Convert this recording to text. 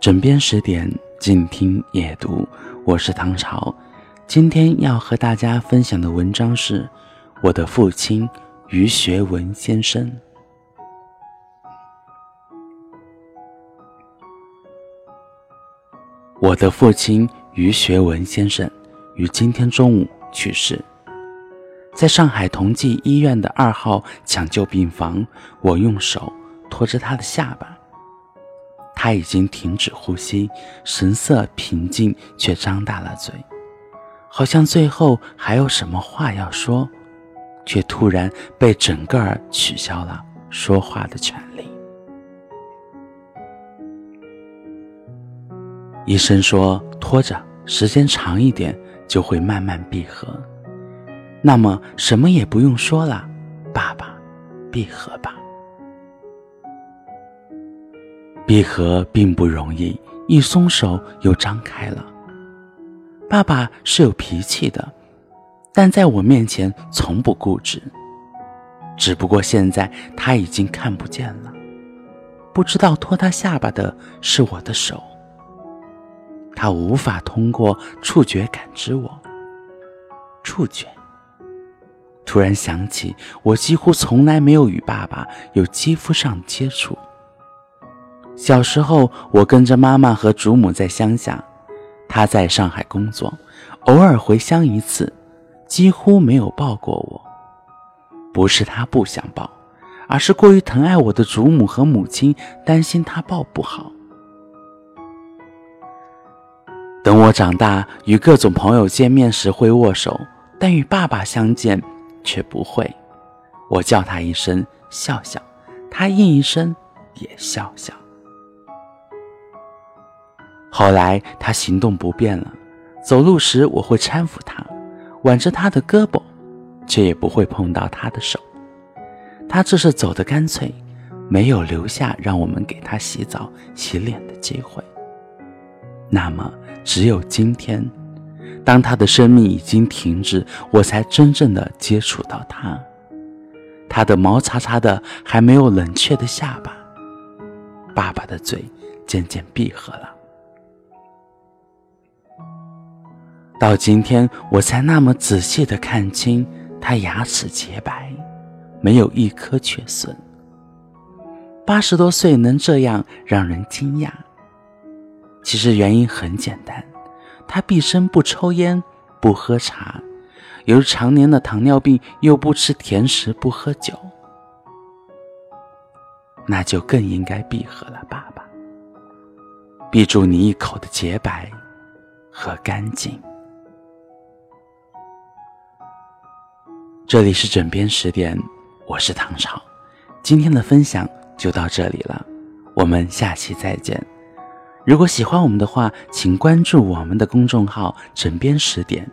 枕边十点，静听夜读。我是唐朝，今天要和大家分享的文章是我的父亲于学文先生。我的父亲于学文先生于今天中午去世，在上海同济医院的二号抢救病房，我用手托着他的下巴。他已经停止呼吸，神色平静，却张大了嘴，好像最后还有什么话要说，却突然被整个儿取消了说话的权利。医生说拖着，时间长一点就会慢慢闭合。那么什么也不用说了，爸爸，闭合吧。闭合并不容易，一松手又张开了。爸爸是有脾气的，但在我面前从不固执。只不过现在他已经看不见了，不知道托他下巴的是我的手。他无法通过触觉感知我。触觉。突然想起，我几乎从来没有与爸爸有肌肤上接触。小时候，我跟着妈妈和祖母在乡下，她在上海工作，偶尔回乡一次，几乎没有抱过我。不是她不想抱，而是过于疼爱我的祖母和母亲担心她抱不好。等我长大，与各种朋友见面时会握手，但与爸爸相见却不会。我叫他一声笑笑，他应一声也笑笑。后来他行动不便了，走路时我会搀扶他，挽着他的胳膊，却也不会碰到他的手。他这是走得干脆，没有留下让我们给他洗澡、洗脸的机会。那么，只有今天，当他的生命已经停止，我才真正的接触到他。他的毛擦擦的、还没有冷却的下巴，爸爸的嘴渐渐闭合了。到今天，我才那么仔细的看清，他牙齿洁白，没有一颗缺损。八十多岁能这样让人惊讶。其实原因很简单，他毕生不抽烟，不喝茶，由于常年的糖尿病，又不吃甜食，不喝酒，那就更应该闭合了，爸爸，闭住你一口的洁白和干净。这里是枕边十点，我是唐朝，今天的分享就到这里了，我们下期再见。如果喜欢我们的话，请关注我们的公众号“枕边十点”。